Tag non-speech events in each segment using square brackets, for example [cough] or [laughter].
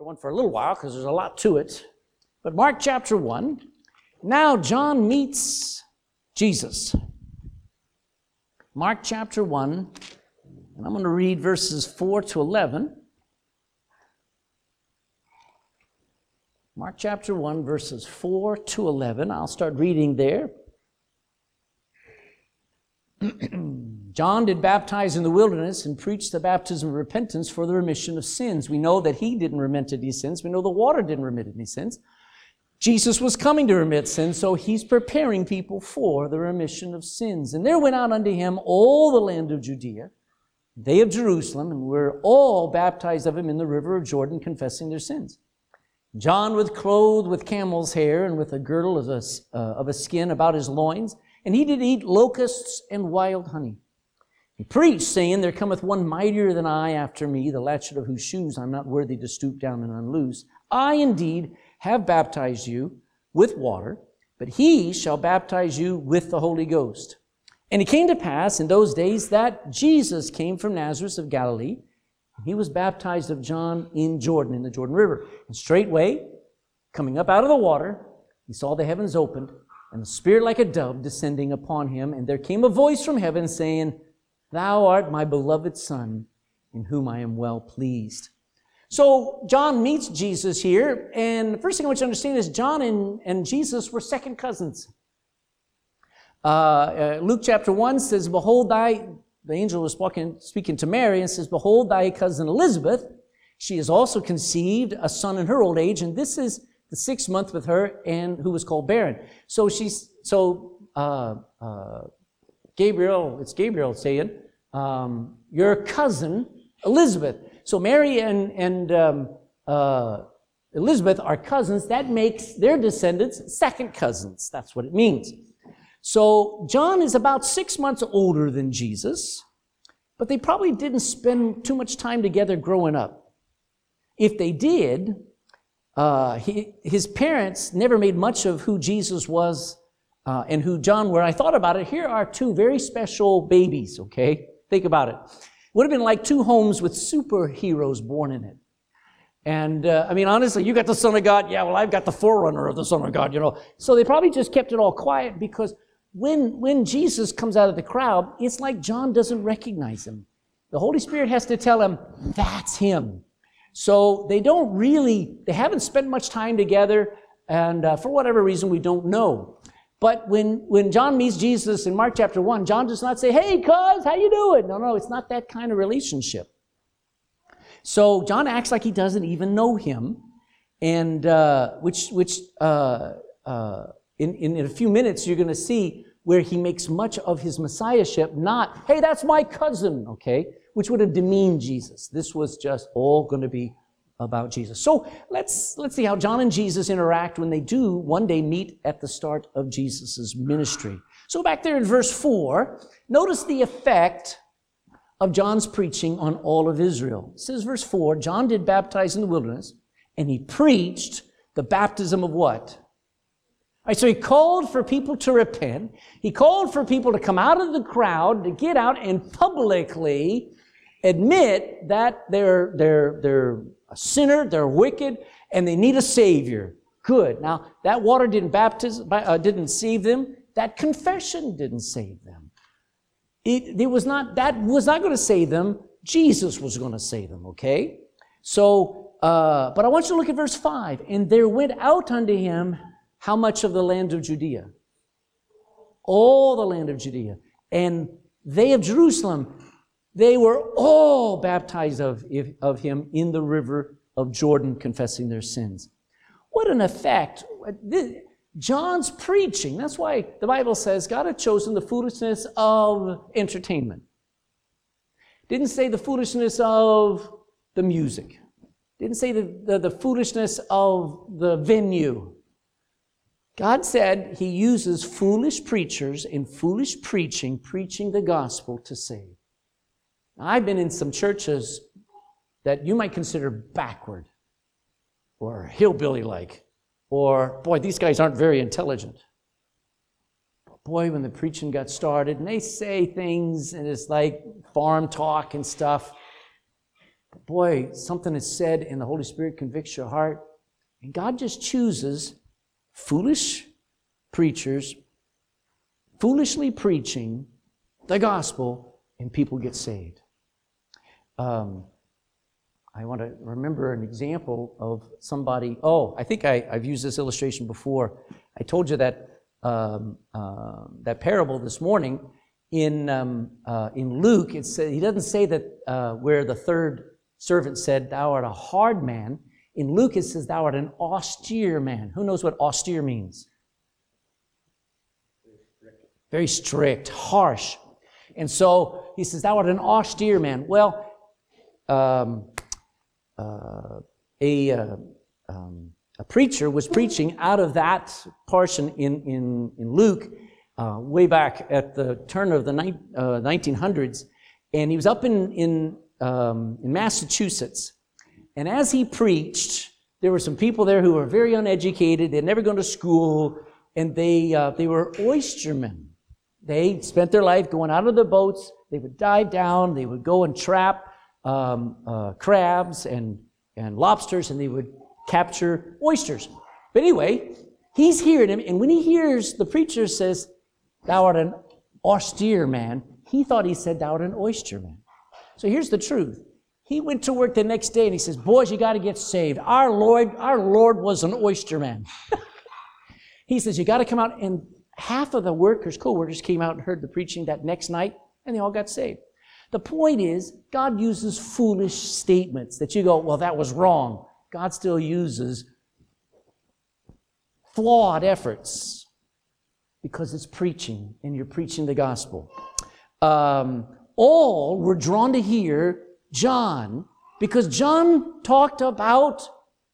chapter 1 for a little while because there's a lot to it. But Mark chapter 1, now John meets Jesus. Mark chapter 1, and I'm going to read verses 4 to 11. Mark chapter 1, verses 4 to 11. I'll start reading there. [clears throat] John did baptize in the wilderness and preached the baptism of repentance for the remission of sins. We know that he didn't remit any sins. We know the water didn't remit any sins. Jesus was coming to remit sins, so he's preparing people for the remission of sins. And there went out unto him all the land of Judea, they of Jerusalem, and were all baptized of him in the river of Jordan, confessing their sins. John was clothed with camel's hair and with a girdle of a, uh, of a skin about his loins, and he did eat locusts and wild honey. He preached, saying, There cometh one mightier than I after me, the latchet of whose shoes I'm not worthy to stoop down and unloose. I indeed have baptized you with water, but he shall baptize you with the Holy Ghost. And it came to pass in those days that Jesus came from Nazareth of Galilee. He was baptized of John in Jordan, in the Jordan River. And straightway, coming up out of the water, he saw the heavens opened, and the Spirit like a dove descending upon him. And there came a voice from heaven saying, Thou art my beloved Son, in whom I am well pleased. So John meets Jesus here, and the first thing I want you to understand is John and, and Jesus were second cousins. Uh, uh, Luke chapter 1 says, Behold, thy, the angel was speaking, speaking to Mary and says, Behold, thy cousin Elizabeth, she has also conceived a son in her old age, and this is the sixth month with her, and who was called barren. So she's, so, uh, uh Gabriel, it's Gabriel saying, um, Your cousin Elizabeth. So Mary and, and um, uh, Elizabeth are cousins. That makes their descendants second cousins. That's what it means. So John is about six months older than Jesus, but they probably didn't spend too much time together growing up. If they did, uh, he, his parents never made much of who Jesus was uh, and who John were. I thought about it. Here are two very special babies, okay? Think about it would have been like two homes with superheroes born in it. And uh, I mean, honestly, you got the Son of God. Yeah, well, I've got the forerunner of the Son of God, you know. So they probably just kept it all quiet because when, when Jesus comes out of the crowd, it's like John doesn't recognize him. The Holy Spirit has to tell him, that's him. So they don't really, they haven't spent much time together, and uh, for whatever reason, we don't know. But when, when John meets Jesus in Mark chapter 1, John does not say, hey, cuz, how you doing? No, no, it's not that kind of relationship. So John acts like he doesn't even know him, and uh, which, which uh, uh, in, in, in a few minutes you're going to see where he makes much of his messiahship, not, hey, that's my cousin, okay, which would have demeaned Jesus. This was just all going to be about Jesus. So let's, let's see how John and Jesus interact when they do one day meet at the start of Jesus' ministry. So back there in verse 4, notice the effect of John's preaching on all of Israel. It says verse 4, John did baptize in the wilderness, and he preached the baptism of what? Right, so he called for people to repent. He called for people to come out of the crowd, to get out and publicly admit that their, their, they're a sinner, they're wicked, and they need a Savior. Good. Now, that water didn't baptize, uh, didn't save them. That confession didn't save them. It, it was not, that was not going to save them. Jesus was going to save them, okay? So, uh, but I want you to look at verse 5. And there went out unto him how much of the land of Judea? All the land of Judea. And they of Jerusalem they were all baptized of, of him in the river of Jordan, confessing their sins. What an effect. John's preaching, that's why the Bible says God had chosen the foolishness of entertainment. Didn't say the foolishness of the music. Didn't say the, the, the foolishness of the venue. God said he uses foolish preachers in foolish preaching, preaching the gospel to save. I've been in some churches that you might consider backward or hillbilly like, or boy, these guys aren't very intelligent. Boy, when the preaching got started and they say things and it's like farm talk and stuff, boy, something is said and the Holy Spirit convicts your heart. And God just chooses foolish preachers, foolishly preaching the gospel, and people get saved. Um, I want to remember an example of somebody. Oh, I think I, have used this illustration before. I told you that um, uh, that parable this morning in um, uh, in Luke. It says he doesn't say that uh, where the third servant said, "Thou art a hard man." In Luke, it says, "Thou art an austere man." Who knows what austere means? Very strict, harsh. And so he says, "Thou art an austere man." Well. Um, uh, a, uh, um, a preacher was preaching out of that portion in, in, in Luke uh, way back at the turn of the ni- 1900s. And he was up in, in, um, in Massachusetts. And as he preached, there were some people there who were very uneducated. They'd never gone to school, and they, uh, they were oystermen. They spent their life going out of their boats. They would dive down. They would go and trap um, uh, crabs and, and lobsters, and they would capture oysters. But anyway, he's hearing him, and when he hears the preacher says, Thou art an austere man, he thought he said, Thou art an oyster man. So here's the truth. He went to work the next day and he says, Boys, you got to get saved. Our Lord, our Lord was an oyster man. [laughs] he says, You got to come out. And half of the workers, co workers, came out and heard the preaching that next night, and they all got saved. The point is, God uses foolish statements that you go, well, that was wrong. God still uses flawed efforts because it's preaching and you're preaching the gospel. Um, all were drawn to hear John because John talked about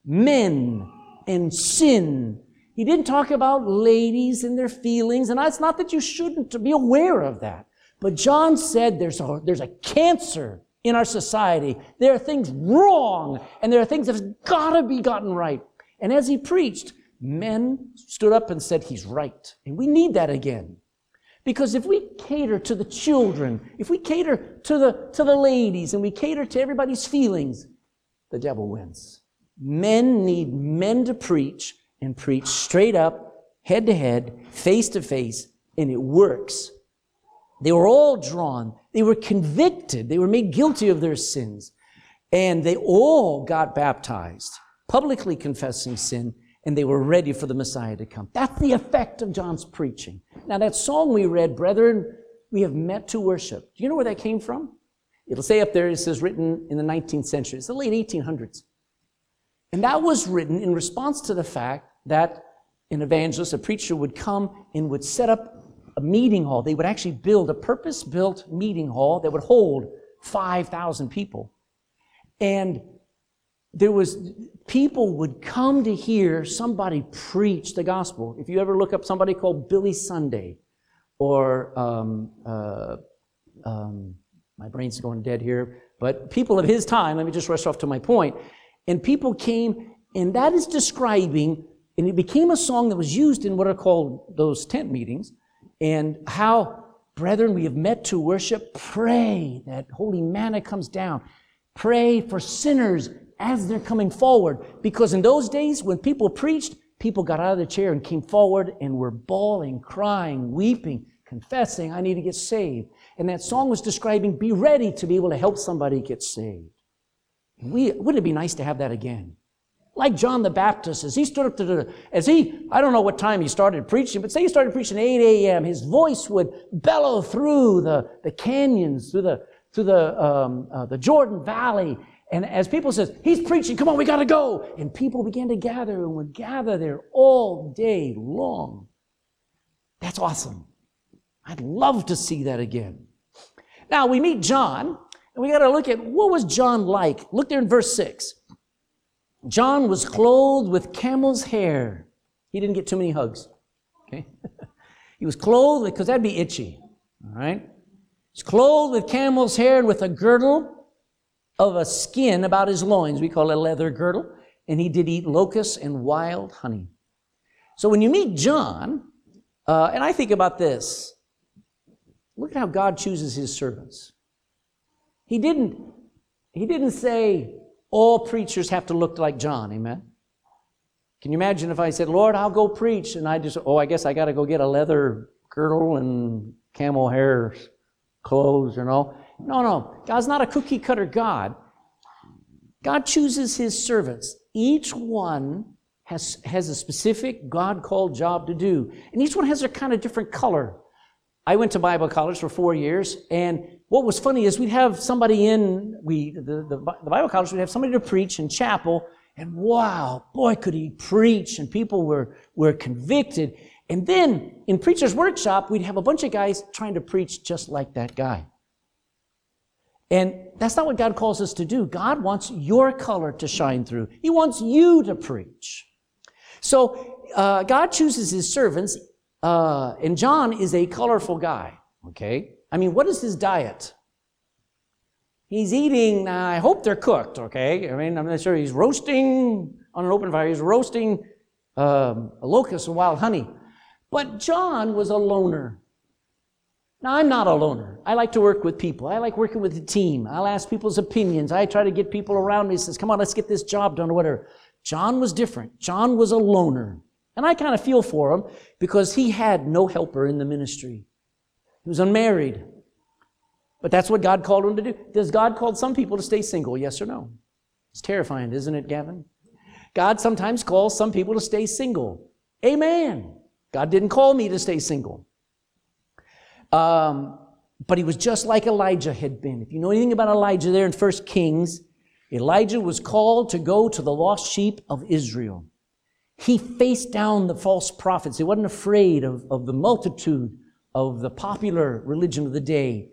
men and sin. He didn't talk about ladies and their feelings, and it's not that you shouldn't be aware of that. But John said there's a, there's a cancer in our society. There are things wrong, and there are things that have got to be gotten right. And as he preached, men stood up and said, He's right. And we need that again. Because if we cater to the children, if we cater to the, to the ladies, and we cater to everybody's feelings, the devil wins. Men need men to preach and preach straight up, head to head, face to face, and it works they were all drawn. They were convicted. They were made guilty of their sins. And they all got baptized, publicly confessing sin, and they were ready for the Messiah to come. That's the effect of John's preaching. Now, that song we read, Brethren, we have met to worship. Do you know where that came from? It'll say up there, it says written in the 19th century. It's the late 1800s. And that was written in response to the fact that an evangelist, a preacher, would come and would set up a meeting hall. They would actually build a purpose built meeting hall that would hold 5,000 people. And there was, people would come to hear somebody preach the gospel. If you ever look up somebody called Billy Sunday, or, um, uh, um, my brain's going dead here, but people of his time, let me just rush off to my point. And people came, and that is describing, and it became a song that was used in what are called those tent meetings and how, brethren, we have met to worship. Pray that holy manna comes down. Pray for sinners as they're coming forward. Because in those days, when people preached, people got out of the chair and came forward and were bawling, crying, weeping, confessing, I need to get saved. And that song was describing be ready to be able to help somebody get saved. We, wouldn't it be nice to have that again? Like John the Baptist, as he stood up to the, as he, I don't know what time he started preaching, but say he started preaching 8 a.m., his voice would bellow through the, the canyons, through the, through the, um, uh, the Jordan Valley. And as people says, he's preaching, come on, we gotta go. And people began to gather and would gather there all day long. That's awesome. I'd love to see that again. Now we meet John, and we gotta look at what was John like. Look there in verse 6. John was clothed with camel's hair. He didn't get too many hugs. Okay? [laughs] he was clothed because that'd be itchy. All right? He's clothed with camel's hair and with a girdle of a skin about his loins. We call it a leather girdle. And he did eat locusts and wild honey. So when you meet John, uh, and I think about this, look at how God chooses his servants. He didn't he didn't say all preachers have to look like John. Amen. Can you imagine if I said, Lord, I'll go preach, and I just, oh, I guess I got to go get a leather girdle and camel hair clothes, you know? No, no. God's not a cookie cutter God. God chooses his servants. Each one has, has a specific God called job to do. And each one has a kind of different color. I went to Bible college for four years, and what was funny is we'd have somebody in, we, the, the, the Bible college, we'd have somebody to preach in chapel, and wow, boy, could he preach, and people were, were convicted. And then in Preacher's Workshop, we'd have a bunch of guys trying to preach just like that guy. And that's not what God calls us to do. God wants your color to shine through. He wants you to preach. So uh, God chooses his servants, uh, and John is a colorful guy, okay? I mean, what is his diet? He's eating, uh, I hope they're cooked, okay? I mean, I'm not sure. He's roasting on an open fire. He's roasting um, a locust and wild honey. But John was a loner. Now, I'm not a loner. I like to work with people. I like working with a team. I'll ask people's opinions. I try to get people around me says, come on, let's get this job done or whatever. John was different. John was a loner. And I kind of feel for him because he had no helper in the ministry. He was unmarried. But that's what God called him to do. Does God call some people to stay single? Yes or no? It's terrifying, isn't it, Gavin? God sometimes calls some people to stay single. Amen. God didn't call me to stay single. Um, but he was just like Elijah had been. If you know anything about Elijah there in 1 Kings, Elijah was called to go to the lost sheep of Israel. He faced down the false prophets. He wasn't afraid of, of the multitude of the popular religion of the day.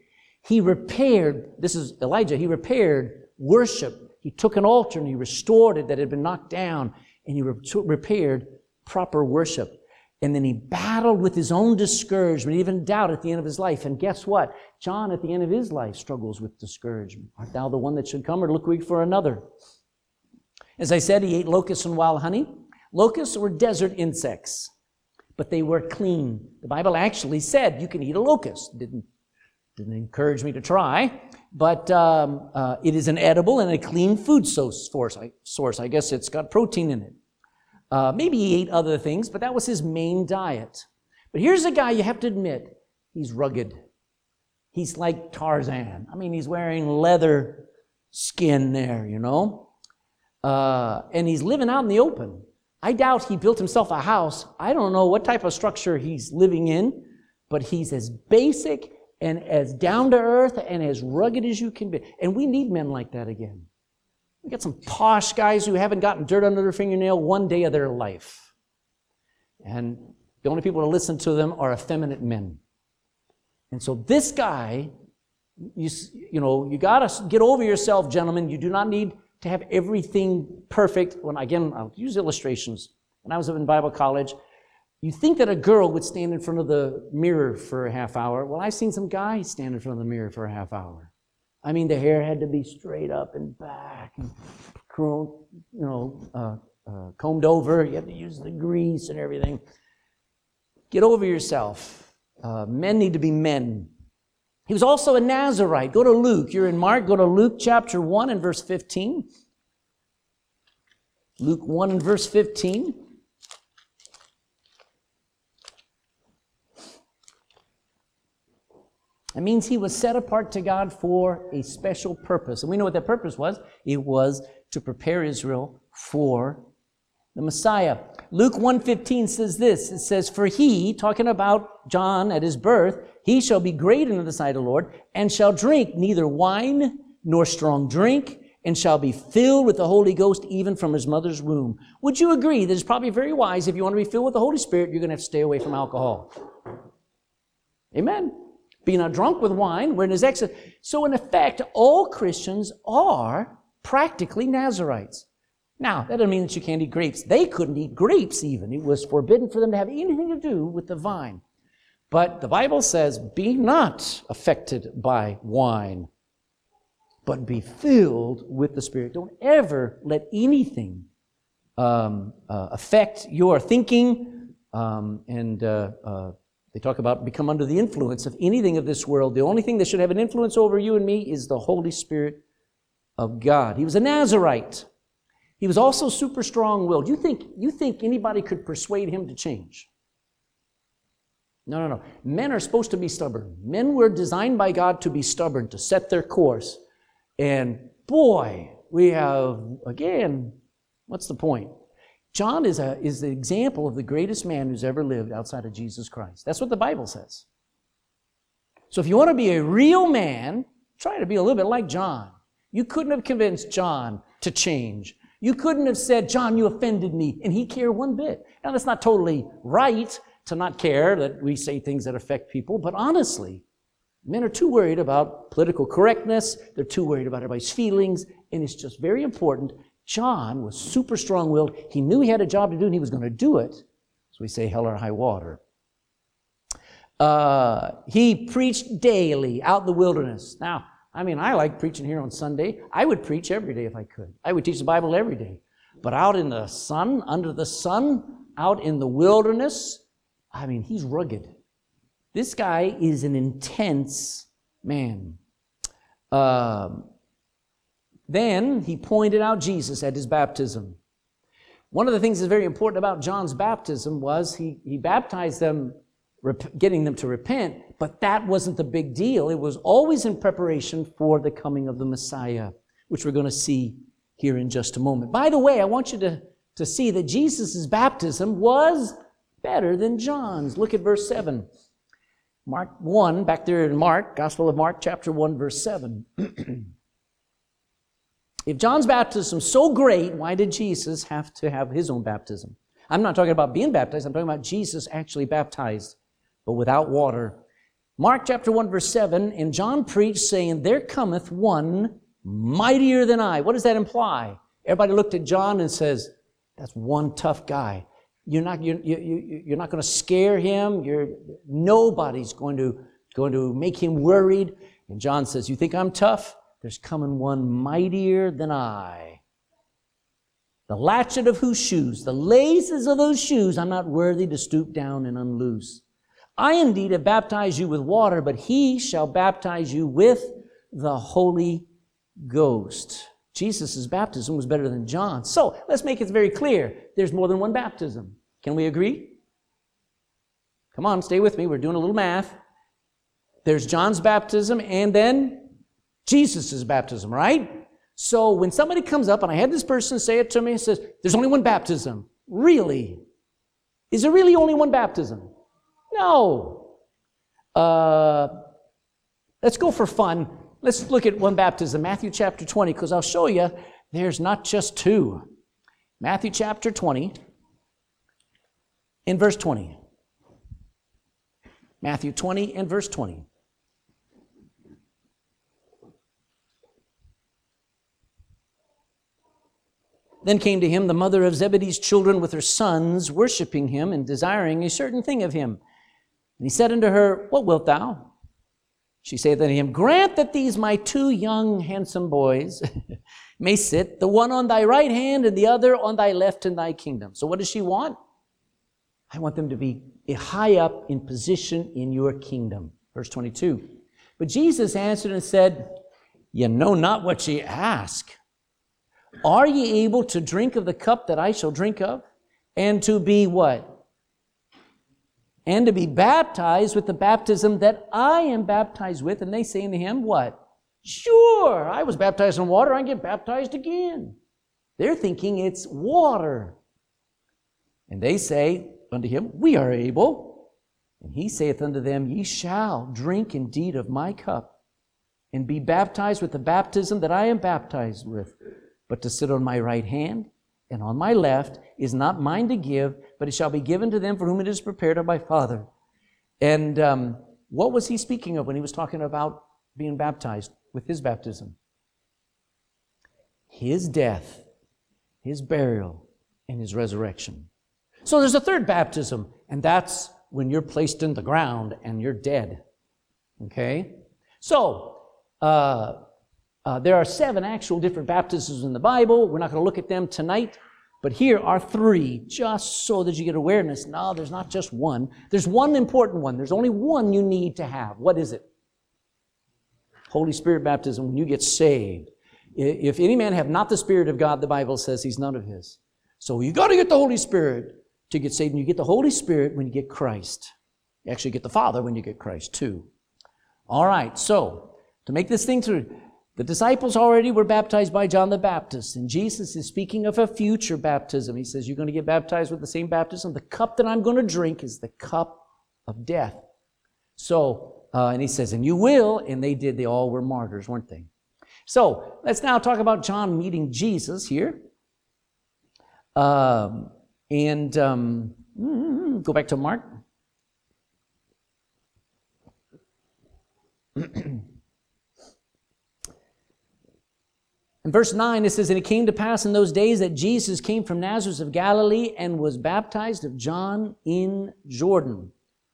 He repaired, this is Elijah, he repaired worship. He took an altar and he restored it that had been knocked down and he re- repaired proper worship. And then he battled with his own discouragement, even doubt at the end of his life. And guess what? John, at the end of his life, struggles with discouragement. Art thou the one that should come, or look we for another? As I said, he ate locusts and wild honey. Locusts were desert insects, but they were clean. The Bible actually said you can eat a locust. Didn't, didn't encourage me to try, but um, uh, it is an edible and a clean food source. source. I guess it's got protein in it. Uh, maybe he ate other things, but that was his main diet. But here's a guy you have to admit, he's rugged. He's like Tarzan. I mean, he's wearing leather skin there, you know? Uh, and he's living out in the open. I doubt he built himself a house. I don't know what type of structure he's living in, but he's as basic and as down to earth and as rugged as you can be. And we need men like that again. We got some posh guys who haven't gotten dirt under their fingernail one day of their life. And the only people to listen to them are effeminate men. And so this guy, you, you know, you got to get over yourself, gentlemen. You do not need to have everything perfect. When again, I'll use illustrations. When I was in Bible college, you think that a girl would stand in front of the mirror for a half hour. Well, I've seen some guys stand in front of the mirror for a half hour. I mean, the hair had to be straight up and back, and you know, uh, uh, combed over. You had to use the grease and everything. Get over yourself. Uh, men need to be men. He was also a Nazarite. Go to Luke. You're in Mark. Go to Luke chapter 1 and verse 15. Luke 1 and verse 15. It means he was set apart to God for a special purpose. And we know what that purpose was. It was to prepare Israel for the Messiah. Luke 1:15 says this. It says, "For he, talking about John at his birth, he shall be great in the sight of the Lord, and shall drink neither wine nor strong drink, and shall be filled with the Holy Ghost even from his mother's womb." Would you agree that it's probably very wise if you want to be filled with the Holy Spirit, you're going to have to stay away from alcohol? Amen. Be not drunk with wine, wherein is excess. So, in effect, all Christians are practically Nazarites. Now, that doesn't mean that you can't eat grapes. They couldn't eat grapes even. It was forbidden for them to have anything to do with the vine. But the Bible says, be not affected by wine, but be filled with the Spirit. Don't ever let anything um, uh, affect your thinking um, and uh, uh, they talk about become under the influence of anything of this world. The only thing that should have an influence over you and me is the Holy Spirit of God. He was a Nazarite. He was also super strong willed. You think, you think anybody could persuade him to change? No, no, no. Men are supposed to be stubborn. Men were designed by God to be stubborn, to set their course. And boy, we have, again, what's the point? John is, a, is the example of the greatest man who's ever lived outside of Jesus Christ. That's what the Bible says. So if you want to be a real man, try to be a little bit like John. You couldn't have convinced John to change. You couldn't have said, John, you offended me, and he cared one bit. Now, that's not totally right to not care that we say things that affect people, but honestly, men are too worried about political correctness, they're too worried about everybody's feelings, and it's just very important. John was super strong willed. He knew he had a job to do, and he was going to do it. So we say, hell or high water. Uh, he preached daily out in the wilderness. Now, I mean, I like preaching here on Sunday. I would preach every day if I could. I would teach the Bible every day. But out in the sun, under the sun, out in the wilderness, I mean, he's rugged. This guy is an intense man. Um, then he pointed out Jesus at his baptism. One of the things that's very important about John's baptism was he, he baptized them getting them to repent, but that wasn't the big deal. It was always in preparation for the coming of the Messiah, which we're going to see here in just a moment. By the way, I want you to, to see that Jesus' baptism was better than John's. Look at verse 7. Mark 1, back there in Mark, Gospel of Mark, chapter 1, verse 7. [clears throat] if John's baptism so great, why did Jesus have to have his own baptism? I'm not talking about being baptized, I'm talking about Jesus actually baptized but without water. Mark chapter 1, verse 7, and John preached, saying, There cometh one mightier than I. What does that imply? Everybody looked at John and says, That's one tough guy. You're not, you're, you, you're not going to scare him. You're, nobody's going to, going to make him worried. And John says, You think I'm tough? There's coming one mightier than I. The latchet of whose shoes, the laces of those shoes, I'm not worthy to stoop down and unloose. I indeed have baptized you with water, but he shall baptize you with the Holy Ghost. Jesus' baptism was better than John's. So let's make it very clear there's more than one baptism. Can we agree? Come on, stay with me. We're doing a little math. There's John's baptism and then Jesus' baptism, right? So when somebody comes up, and I had this person say it to me, says, There's only one baptism. Really? Is there really only one baptism? No. Uh, let's go for fun. Let's look at one baptism, Matthew chapter 20, because I'll show you there's not just two. Matthew chapter 20, in verse 20. Matthew 20 and verse 20. Then came to him the mother of Zebedee's children with her sons, worshiping him and desiring a certain thing of him. And he said unto her, What wilt thou? She saith unto him, Grant that these my two young handsome boys [laughs] may sit, the one on thy right hand and the other on thy left in thy kingdom. So what does she want? I want them to be high up in position in your kingdom. Verse 22. But Jesus answered and said, You know not what ye ask. Are ye able to drink of the cup that I shall drink of? And to be what? And to be baptized with the baptism that I am baptized with. And they say unto him, What? Sure, I was baptized in water, I can get baptized again. They're thinking it's water. And they say unto him, We are able. And he saith unto them, Ye shall drink indeed of my cup, and be baptized with the baptism that I am baptized with. But to sit on my right hand and on my left is not mine to give, but it shall be given to them for whom it is prepared of my Father. And um, what was he speaking of when he was talking about being baptized with his baptism? His death, his burial, and his resurrection. So there's a third baptism, and that's when you're placed in the ground and you're dead. Okay? So, uh, uh, there are seven actual different baptisms in the Bible. We're not going to look at them tonight. But here are three, just so that you get awareness. No, there's not just one. There's one important one. There's only one you need to have. What is it? Holy Spirit baptism when you get saved. If any man have not the Spirit of God, the Bible says he's none of his. So you got to get the Holy Spirit to get saved. And you get the Holy Spirit when you get Christ. You actually get the Father when you get Christ, too. All right, so to make this thing through, the disciples already were baptized by John the Baptist, and Jesus is speaking of a future baptism. He says, You're going to get baptized with the same baptism. The cup that I'm going to drink is the cup of death. So, uh, and he says, And you will, and they did. They all were martyrs, weren't they? So, let's now talk about John meeting Jesus here. Um, and um, mm, go back to Mark. [clears throat] In verse 9, it says, And it came to pass in those days that Jesus came from Nazareth of Galilee and was baptized of John in Jordan.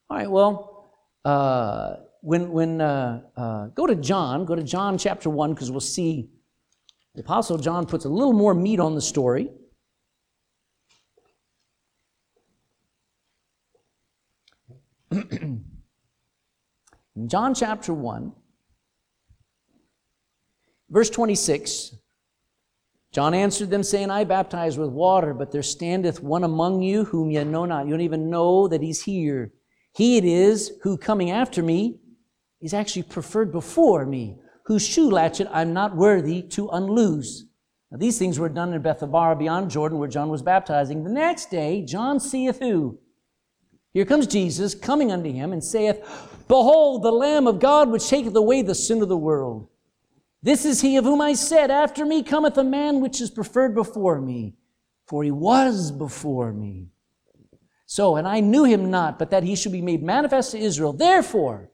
All right, well, uh, when, when uh, uh, go to John, go to John chapter 1, because we'll see the Apostle John puts a little more meat on the story. [clears throat] John chapter 1, verse 26, John answered them, saying, I baptize with water, but there standeth one among you whom ye know not. You don't even know that he's here. He it is who coming after me is actually preferred before me, whose shoe latchet I'm not worthy to unloose. Now, these things were done in Bethabara beyond Jordan, where John was baptizing. The next day, John seeth who? Here comes Jesus coming unto him and saith, Behold, the Lamb of God which taketh away the sin of the world. This is he of whom I said, After me cometh a man which is preferred before me, for he was before me. So, and I knew him not, but that he should be made manifest to Israel. Therefore,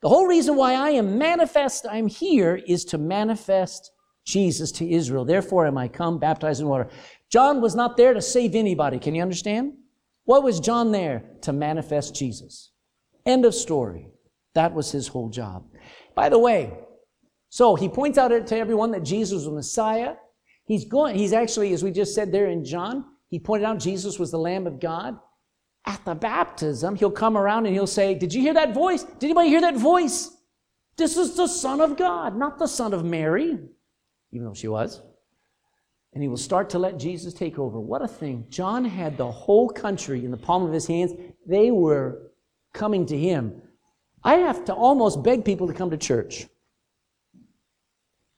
the whole reason why I am manifest, I'm here, is to manifest Jesus to Israel. Therefore am I come baptized in water. John was not there to save anybody. Can you understand? What was John there? To manifest Jesus. End of story. That was his whole job. By the way, so he points out to everyone that Jesus was Messiah. He's going, he's actually, as we just said there in John, he pointed out Jesus was the Lamb of God. At the baptism, he'll come around and he'll say, Did you hear that voice? Did anybody hear that voice? This is the Son of God, not the Son of Mary, even though she was. And he will start to let Jesus take over. What a thing. John had the whole country in the palm of his hands. They were coming to him. I have to almost beg people to come to church.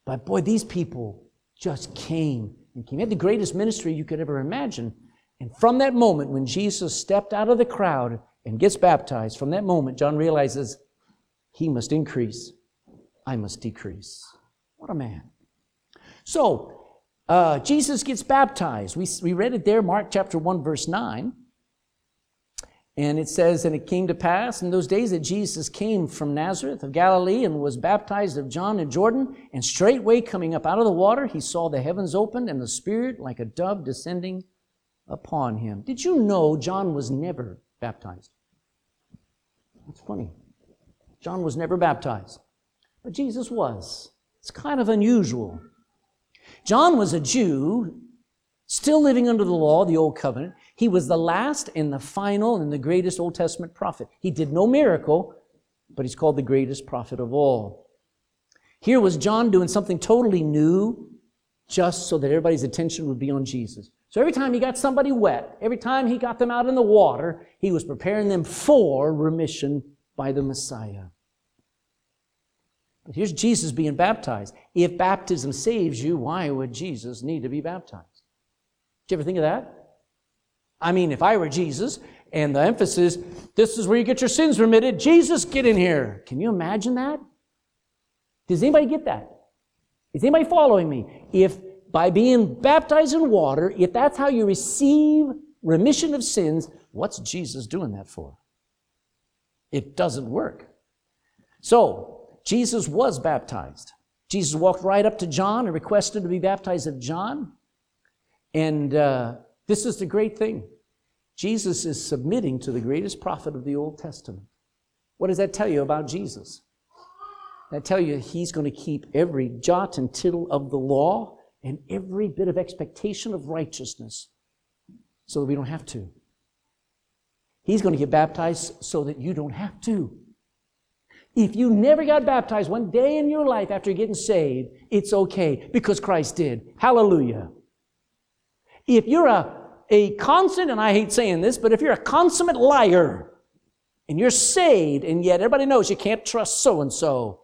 But boy, these people just came and came. He had the greatest ministry you could ever imagine. And from that moment, when Jesus stepped out of the crowd and gets baptized, from that moment, John realizes he must increase, I must decrease. What a man. So, uh, Jesus gets baptized. We, we read it there, Mark chapter 1, verse 9. And it says, And it came to pass in those days that Jesus came from Nazareth of Galilee and was baptized of John in Jordan. And straightway coming up out of the water, he saw the heavens opened and the Spirit like a dove descending upon him. Did you know John was never baptized? That's funny. John was never baptized, but Jesus was. It's kind of unusual. John was a Jew, still living under the law, the old covenant. He was the last and the final and the greatest Old Testament prophet. He did no miracle, but he's called the greatest prophet of all. Here was John doing something totally new just so that everybody's attention would be on Jesus. So every time he got somebody wet, every time he got them out in the water, he was preparing them for remission by the Messiah. But here's Jesus being baptized. If baptism saves you, why would Jesus need to be baptized? Did you ever think of that? I mean, if I were Jesus and the emphasis, this is where you get your sins remitted, Jesus, get in here. Can you imagine that? Does anybody get that? Is anybody following me? If by being baptized in water, if that's how you receive remission of sins, what's Jesus doing that for? It doesn't work. So, Jesus was baptized. Jesus walked right up to John and requested to be baptized of John. And uh, this is the great thing. Jesus is submitting to the greatest prophet of the Old Testament. What does that tell you about Jesus? That tell you he's going to keep every jot and tittle of the law and every bit of expectation of righteousness so that we don't have to. He's going to get baptized so that you don't have to. If you never got baptized one day in your life after getting saved, it's okay because Christ did. Hallelujah. If you're a, a constant, and I hate saying this, but if you're a consummate liar and you're saved and yet everybody knows you can't trust so and so,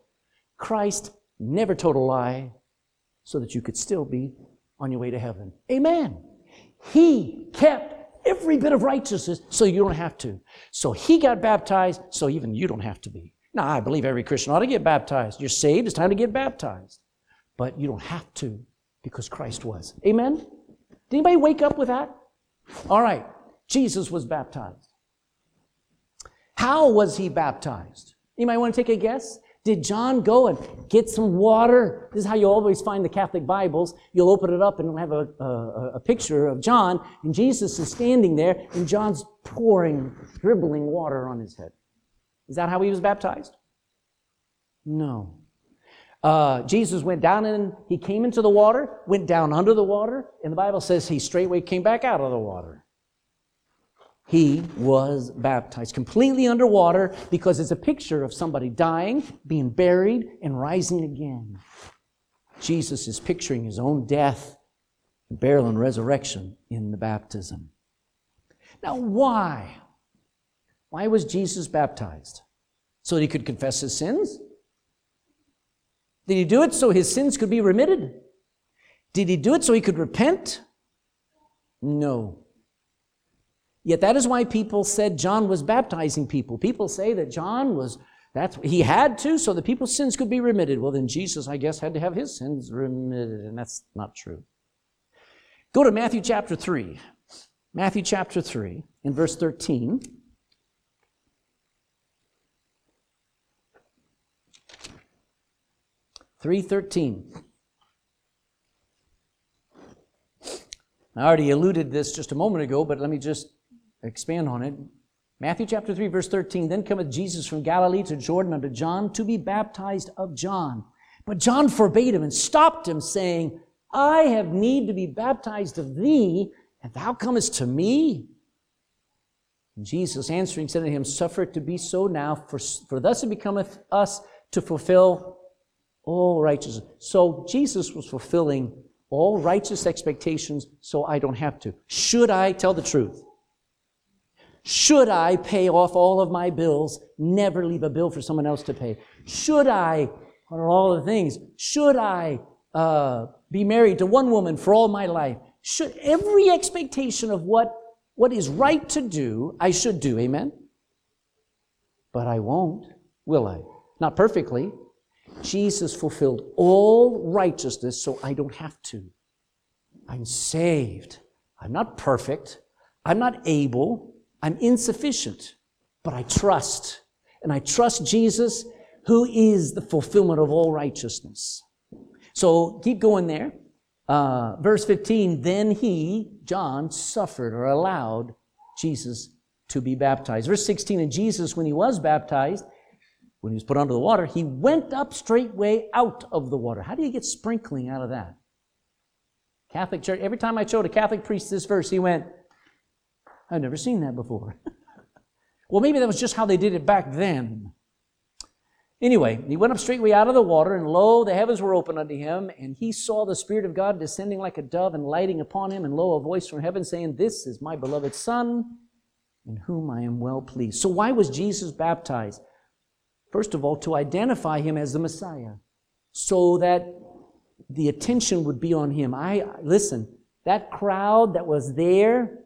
Christ never told a lie so that you could still be on your way to heaven. Amen. He kept every bit of righteousness so you don't have to. So he got baptized so even you don't have to be. Now, I believe every Christian ought to get baptized. You're saved, it's time to get baptized. But you don't have to because Christ was. Amen? Did anybody wake up with that? All right. Jesus was baptized. How was he baptized? You might want to take a guess? Did John go and get some water? This is how you always find the Catholic Bibles. You'll open it up and have a, a, a, picture of John, and Jesus is standing there, and John's pouring, dribbling water on his head. Is that how he was baptized? No. Uh, Jesus went down and he came into the water, went down under the water, and the Bible says he straightway came back out of the water he was baptized completely underwater because it's a picture of somebody dying, being buried, and rising again. Jesus is picturing his own death, burial, and resurrection in the baptism. Now, why? Why was Jesus baptized? So that he could confess his sins? Did he do it so his sins could be remitted? Did he do it so he could repent? No. Yet that is why people said John was baptizing people. People say that John was, that's, he had to so that people's sins could be remitted. Well, then Jesus, I guess, had to have his sins remitted, and that's not true. Go to Matthew chapter 3. Matthew chapter 3, in verse 13. Three thirteen. I already alluded this just a moment ago, but let me just expand on it. Matthew chapter 3, verse 13 Then cometh Jesus from Galilee to Jordan unto John to be baptized of John. But John forbade him and stopped him, saying, I have need to be baptized of thee, and thou comest to me? And Jesus answering said unto him, Suffer it to be so now, for, for thus it becometh us to fulfill all righteousness. So Jesus was fulfilling all righteous expectations, so I don't have to. Should I tell the truth? Should I pay off all of my bills, never leave a bill for someone else to pay? Should I, are all the things? Should I uh, be married to one woman for all my life? Should every expectation of what, what is right to do, I should do, amen? But I won't, will I? Not perfectly. Jesus fulfilled all righteousness, so I don't have to. I'm saved. I'm not perfect. I'm not able. I'm insufficient, but I trust. And I trust Jesus, who is the fulfillment of all righteousness. So keep going there. Uh, verse 15, then he, John, suffered or allowed Jesus to be baptized. Verse 16, and Jesus, when he was baptized, when he was put under the water, he went up straightway out of the water. How do you get sprinkling out of that? Catholic Church, every time I showed a Catholic priest this verse, he went, I've never seen that before. [laughs] well, maybe that was just how they did it back then. Anyway, he went up straightway out of the water, and lo, the heavens were opened unto him, and he saw the Spirit of God descending like a dove and lighting upon him, and lo, a voice from heaven saying, This is my beloved Son, in whom I am well pleased. So, why was Jesus baptized? First of all, to identify him as the Messiah, so that the attention would be on him. I listen, that crowd that was there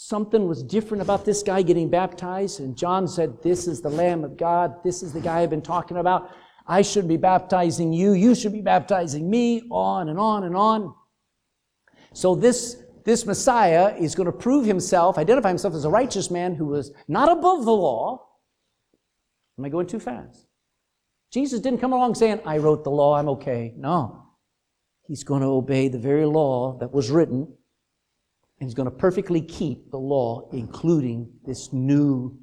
Something was different about this guy getting baptized, and John said, This is the Lamb of God. This is the guy I've been talking about. I should be baptizing you. You should be baptizing me, on and on and on. So, this, this Messiah is going to prove himself, identify himself as a righteous man who was not above the law. Am I going too fast? Jesus didn't come along saying, I wrote the law, I'm okay. No. He's going to obey the very law that was written and he's going to perfectly keep the law, including this new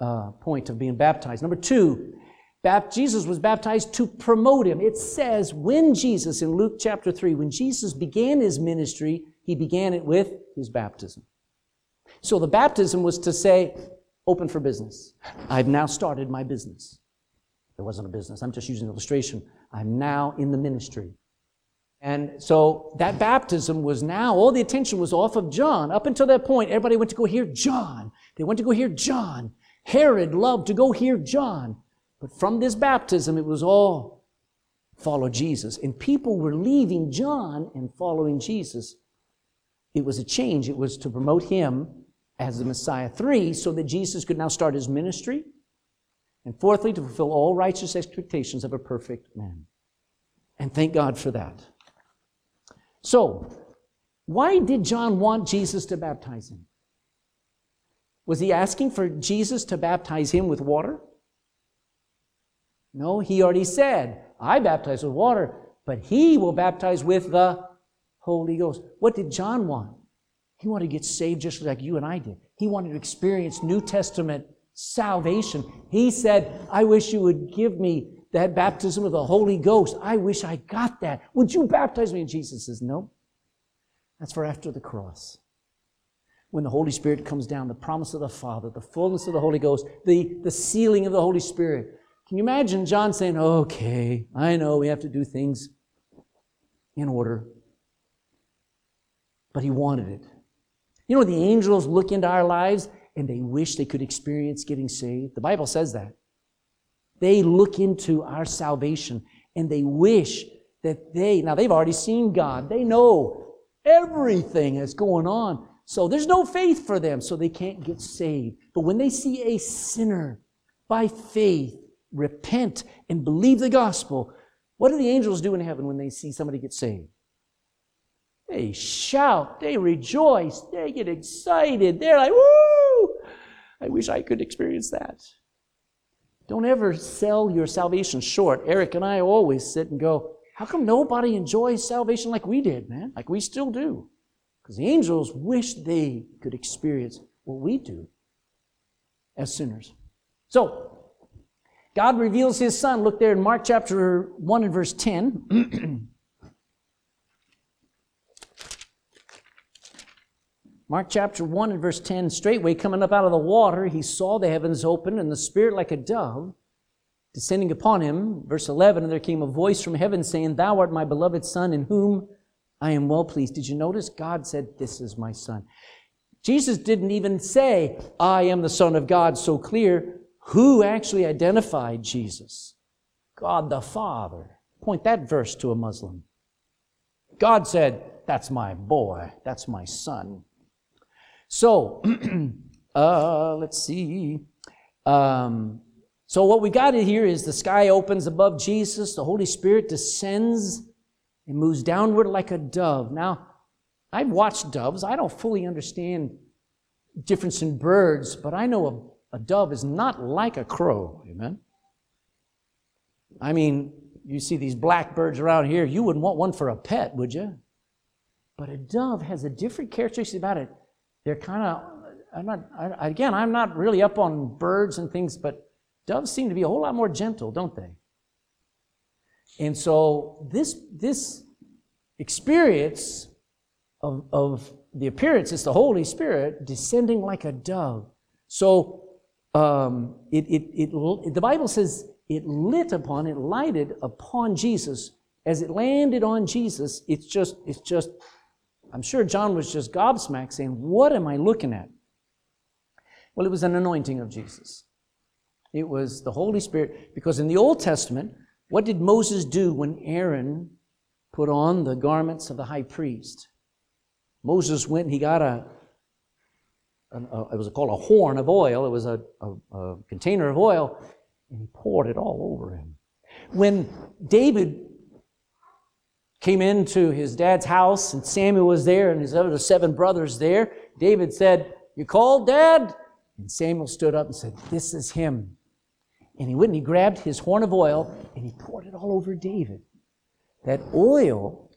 uh, point of being baptized. Number two, Jesus was baptized to promote him. It says when Jesus, in Luke chapter 3, when Jesus began his ministry, he began it with his baptism. So the baptism was to say, open for business. I've now started my business. It wasn't a business, I'm just using illustration. I'm now in the ministry. And so that baptism was now, all the attention was off of John. Up until that point, everybody went to go hear John. They went to go hear John. Herod loved to go hear John. But from this baptism, it was all follow Jesus. And people were leaving John and following Jesus. It was a change. It was to promote him as the Messiah. Three, so that Jesus could now start his ministry. And fourthly, to fulfill all righteous expectations of a perfect man. And thank God for that. So, why did John want Jesus to baptize him? Was he asking for Jesus to baptize him with water? No, he already said, I baptize with water, but he will baptize with the Holy Ghost. What did John want? He wanted to get saved just like you and I did. He wanted to experience New Testament salvation. He said, I wish you would give me that baptism of the Holy Ghost. I wish I got that. Would you baptize me? And Jesus says, No. That's for after the cross. When the Holy Spirit comes down, the promise of the Father, the fullness of the Holy Ghost, the, the sealing of the Holy Spirit. Can you imagine John saying, Okay, I know we have to do things in order. But he wanted it. You know, the angels look into our lives and they wish they could experience getting saved. The Bible says that. They look into our salvation and they wish that they, now they've already seen God. They know everything that's going on. So there's no faith for them, so they can't get saved. But when they see a sinner by faith repent and believe the gospel, what do the angels do in heaven when they see somebody get saved? They shout, they rejoice, they get excited. They're like, woo! I wish I could experience that. Don't ever sell your salvation short. Eric and I always sit and go, how come nobody enjoys salvation like we did, man? Like we still do. Because the angels wish they could experience what we do as sinners. So, God reveals his son. Look there in Mark chapter 1 and verse 10. [clears throat] Mark chapter 1 and verse 10 straightway coming up out of the water, he saw the heavens open and the Spirit like a dove descending upon him. Verse 11, and there came a voice from heaven saying, Thou art my beloved Son, in whom I am well pleased. Did you notice? God said, This is my Son. Jesus didn't even say, I am the Son of God, so clear. Who actually identified Jesus? God the Father. Point that verse to a Muslim. God said, That's my boy, that's my son. So, [clears throat] uh, let's see. Um, so, what we got here is the sky opens above Jesus, the Holy Spirit descends and moves downward like a dove. Now, I've watched doves. I don't fully understand difference in birds, but I know a, a dove is not like a crow. Amen. I mean, you see these blackbirds around here, you wouldn't want one for a pet, would you? But a dove has a different characteristic about it they're kind of, I'm not, I, again, I'm not really up on birds and things, but doves seem to be a whole lot more gentle, don't they? And so this, this experience of, of the appearance is the Holy Spirit descending like a dove. So um, it, it, it, the Bible says it lit upon, it lighted upon Jesus. As it landed on Jesus, it's just, it's just I'm sure John was just gobsmacked saying, What am I looking at? Well, it was an anointing of Jesus. It was the Holy Spirit, because in the Old Testament, what did Moses do when Aaron put on the garments of the high priest? Moses went and he got a, a, a it was called a horn of oil, it was a, a, a container of oil, and he poured it all over him. When David came into his dad's house, and Samuel was there, and his other seven brothers there. David said, You called, Dad? And Samuel stood up and said, This is him. And he went and he grabbed his horn of oil and he poured it all over David. That oil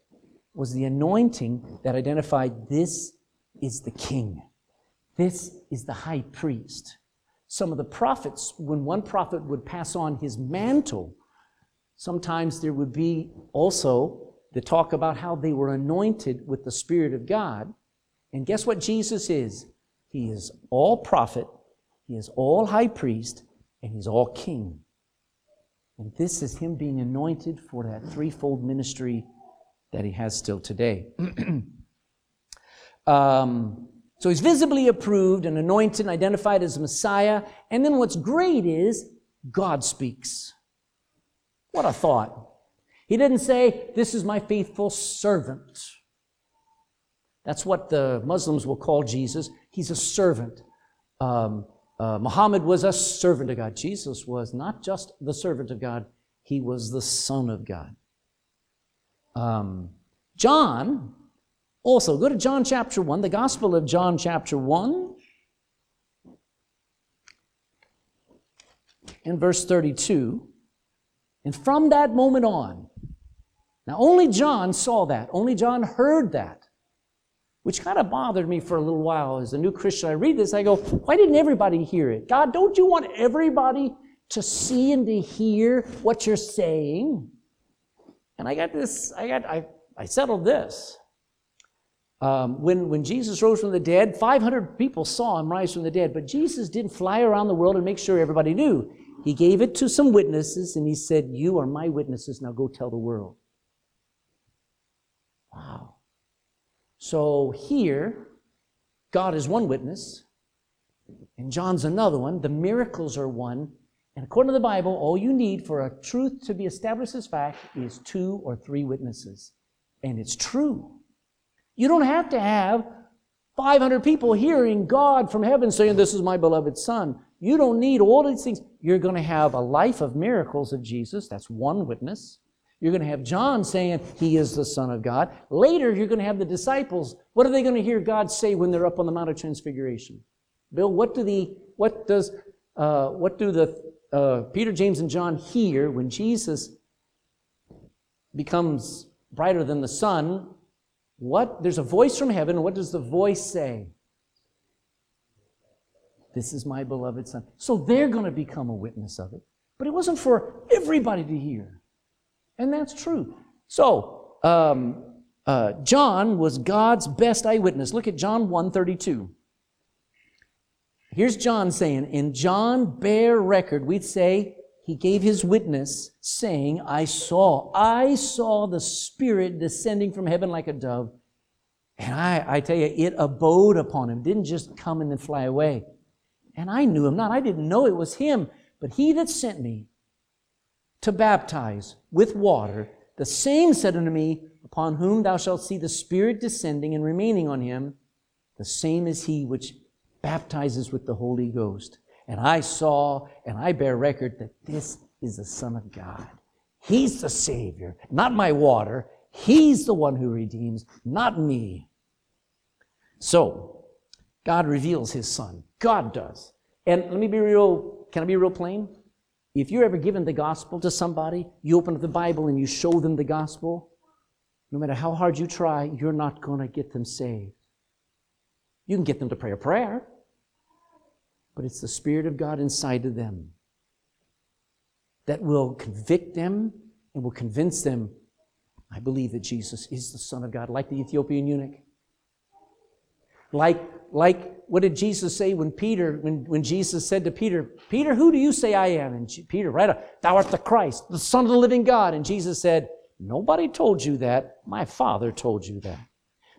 was the anointing that identified this is the king. This is the high priest. Some of the prophets, when one prophet would pass on his mantle, sometimes there would be also that talk about how they were anointed with the Spirit of God. And guess what Jesus is? He is all prophet He is all high priest and he's all king. And this is him being anointed for that threefold ministry that he has still today. [clears throat] um, so he's visibly approved and anointed and identified as Messiah. And then what's great is God speaks. What a thought. He didn't say, This is my faithful servant. That's what the Muslims will call Jesus. He's a servant. Um, uh, Muhammad was a servant of God. Jesus was not just the servant of God, he was the Son of God. Um, John, also, go to John chapter 1, the Gospel of John chapter 1, in verse 32. And from that moment on, now only John saw that, only John heard that which kind of bothered me for a little while as a new Christian. I read this, I go, why didn't everybody hear it? God, don't you want everybody to see and to hear what you're saying? And I got this, I got, I, I settled this. Um, when, when Jesus rose from the dead, 500 people saw him rise from the dead, but Jesus didn't fly around the world and make sure everybody knew. He gave it to some witnesses and he said, You are my witnesses, now go tell the world. Wow. So here, God is one witness, and John's another one. The miracles are one. And according to the Bible, all you need for a truth to be established as fact is two or three witnesses. And it's true. You don't have to have 500 people hearing God from heaven saying, This is my beloved Son. You don't need all these things. You're going to have a life of miracles of Jesus. That's one witness. You're going to have John saying he is the Son of God. Later, you're going to have the disciples. What are they going to hear God say when they're up on the Mount of Transfiguration? Bill, what do the what does uh, what do the uh, Peter, James, and John hear when Jesus becomes brighter than the sun? What there's a voice from heaven. What does the voice say? This is my beloved son. So they're going to become a witness of it. But it wasn't for everybody to hear. And that's true. So, um, uh, John was God's best eyewitness. Look at John 1:32. Here's John saying, in John bare record, we'd say he gave his witness, saying, I saw, I saw the Spirit descending from heaven like a dove. And I, I tell you, it abode upon him, didn't just come and then fly away. And I knew him not. I didn't know it was him, but he that sent me to baptize with water, the same said unto me, Upon whom thou shalt see the Spirit descending and remaining on him, the same is he which baptizes with the Holy Ghost. And I saw and I bear record that this is the Son of God. He's the Savior, not my water. He's the one who redeems, not me. So, God reveals His Son. God does. And let me be real, can I be real plain? If you're ever given the gospel to somebody, you open up the Bible and you show them the gospel, no matter how hard you try, you're not going to get them saved. You can get them to pray a prayer, but it's the Spirit of God inside of them that will convict them and will convince them I believe that Jesus is the Son of God, like the Ethiopian eunuch. Like, like what did Jesus say when Peter, when, when Jesus said to Peter, Peter, who do you say I am? And Peter, right up, thou art the Christ, the Son of the living God. And Jesus said, Nobody told you that. My Father told you that.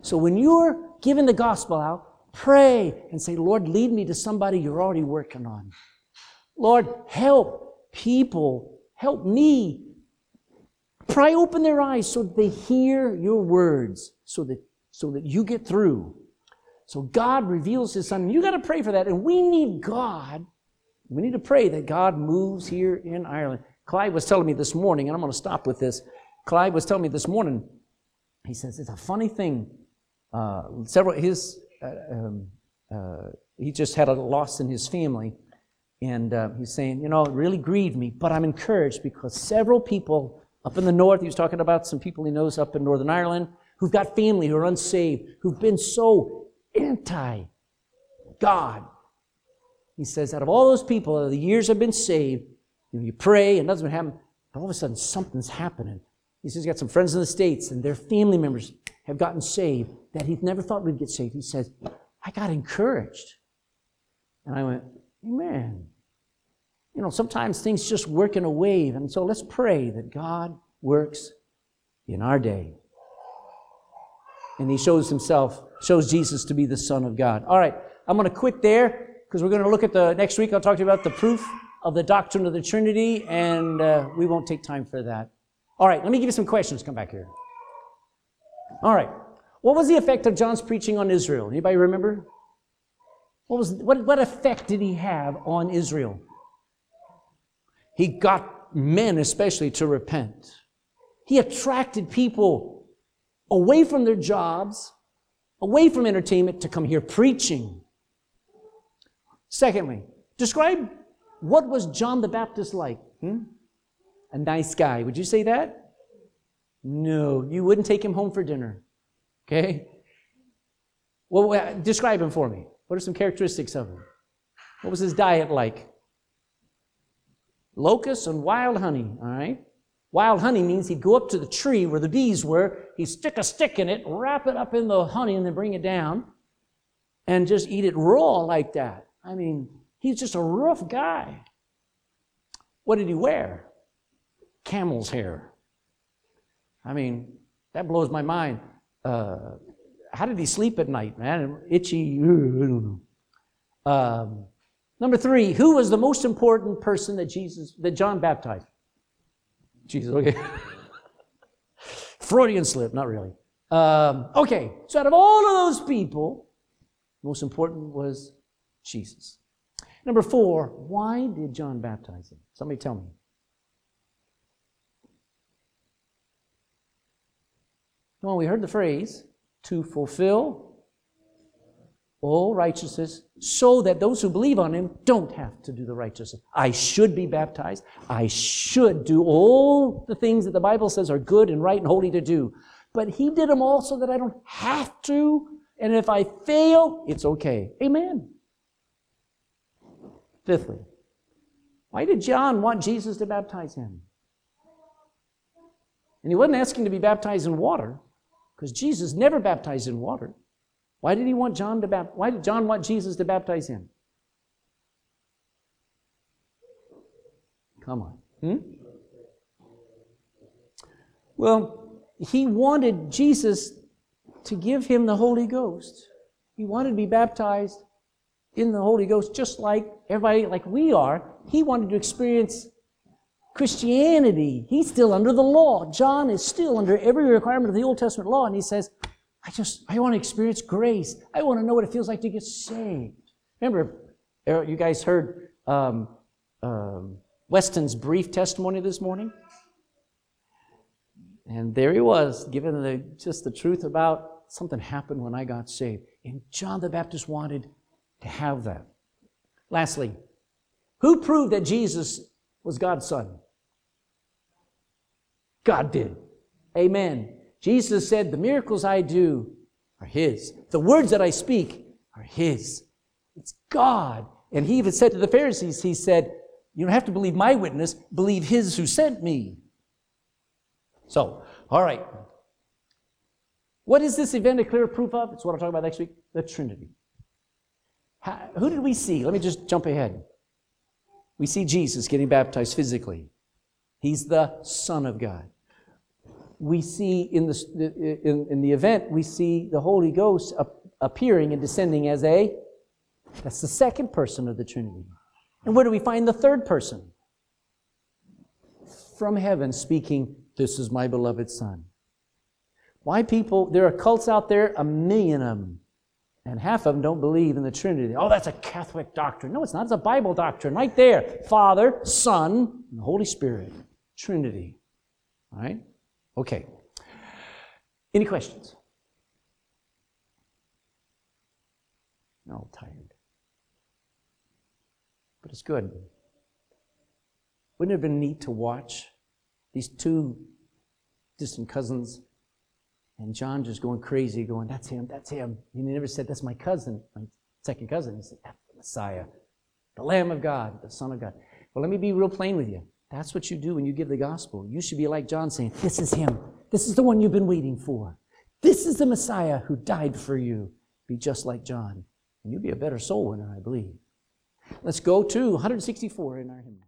So when you're giving the gospel out, pray and say, Lord, lead me to somebody you're already working on. Lord, help people, help me. Pry open their eyes so they hear your words, so that, so that you get through. So God reveals his son. You got to pray for that. And we need God. We need to pray that God moves here in Ireland. Clyde was telling me this morning, and I'm going to stop with this. Clyde was telling me this morning, he says, it's a funny thing. Uh, several, his, uh, um, uh, he just had a loss in his family. And uh, he's saying, you know, it really grieved me, but I'm encouraged because several people up in the north, he was talking about some people he knows up in Northern Ireland who've got family who are unsaved, who've been so anti God. He says, out of all those people, the years have been saved, you, know, you pray and nothing's happen, but all of a sudden something's happening. He says he's got some friends in the States and their family members have gotten saved that he never thought would get saved. He says, I got encouraged. And I went, Amen. You know, sometimes things just work in a wave, and so let's pray that God works in our day. And he shows himself, shows Jesus to be the Son of God. All right, I'm going to quit there because we're going to look at the next week. I'll talk to you about the proof of the doctrine of the Trinity, and uh, we won't take time for that. All right, let me give you some questions. Come back here. All right. What was the effect of John's preaching on Israel? Anybody remember? What, was, what, what effect did he have on Israel? He got men, especially, to repent. He attracted people away from their jobs, away from entertainment, to come hear preaching. Secondly, describe what was John the Baptist like? Hmm? A nice guy. Would you say that? No, you wouldn't take him home for dinner. Okay? Well, describe him for me. What are some characteristics of him? What was his diet like? Locusts and wild honey, all right? Wild honey means he'd go up to the tree where the bees were, he'd stick a stick in it, wrap it up in the honey, and then bring it down and just eat it raw like that. I mean, he's just a rough guy. What did he wear? Camel's hair. I mean, that blows my mind. Uh, how did he sleep at night, man? Itchy. Um, number three, who was the most important person that Jesus, that John baptized? Jesus, okay. Freudian slip, not really. Um, okay, so out of all of those people, most important was Jesus. Number four, why did John baptize him? Somebody tell me. Well, we heard the phrase to fulfill all righteousness so that those who believe on him don't have to do the righteousness. I should be baptized. I should do all the things that the Bible says are good and right and holy to do. But he did them all so that I don't have to. And if I fail, it's okay. Amen. Fifthly, why did John want Jesus to baptize him? And he wasn't asking to be baptized in water. Because Jesus never baptized in water. Why did he want John to baptize? Why did John want Jesus to baptize him? Come on. Hmm? Well, he wanted Jesus to give him the Holy Ghost. He wanted to be baptized in the Holy Ghost just like everybody, like we are. He wanted to experience Christianity, he's still under the law. John is still under every requirement of the Old Testament law, and he says, I just, I want to experience grace. I want to know what it feels like to get saved. Remember, er, you guys heard um, um, Weston's brief testimony this morning? And there he was, giving the, just the truth about something happened when I got saved. And John the Baptist wanted to have that. Lastly, who proved that Jesus was God's son? God did. Amen. Jesus said, The miracles I do are His. The words that I speak are His. It's God. And He even said to the Pharisees, He said, You don't have to believe my witness, believe His who sent me. So, all right. What is this event a clear proof of? It's what I'll talk about next week the Trinity. How, who did we see? Let me just jump ahead. We see Jesus getting baptized physically. He's the Son of God we see in the, in, in the event, we see the Holy Ghost appearing and descending as a, that's the second person of the Trinity. And where do we find the third person? From heaven speaking, This is my beloved Son. Why people, there are cults out there, a million of them, and half of them don't believe in the Trinity. Oh, that's a Catholic doctrine. No, it's not. It's a Bible doctrine right there. Father, Son, and the Holy Spirit. Trinity. All right? Okay. Any questions? I'm all tired. But it's good. Wouldn't it have been neat to watch these two distant cousins and John just going crazy, going, That's him, that's him. He never said, That's my cousin, my second cousin. He said, That's the Messiah, the Lamb of God, the Son of God. Well, let me be real plain with you. That's what you do when you give the gospel. You should be like John saying, This is him. This is the one you've been waiting for. This is the Messiah who died for you. Be just like John, and you'll be a better soul winner, I believe. Let's go to 164 in our hymn.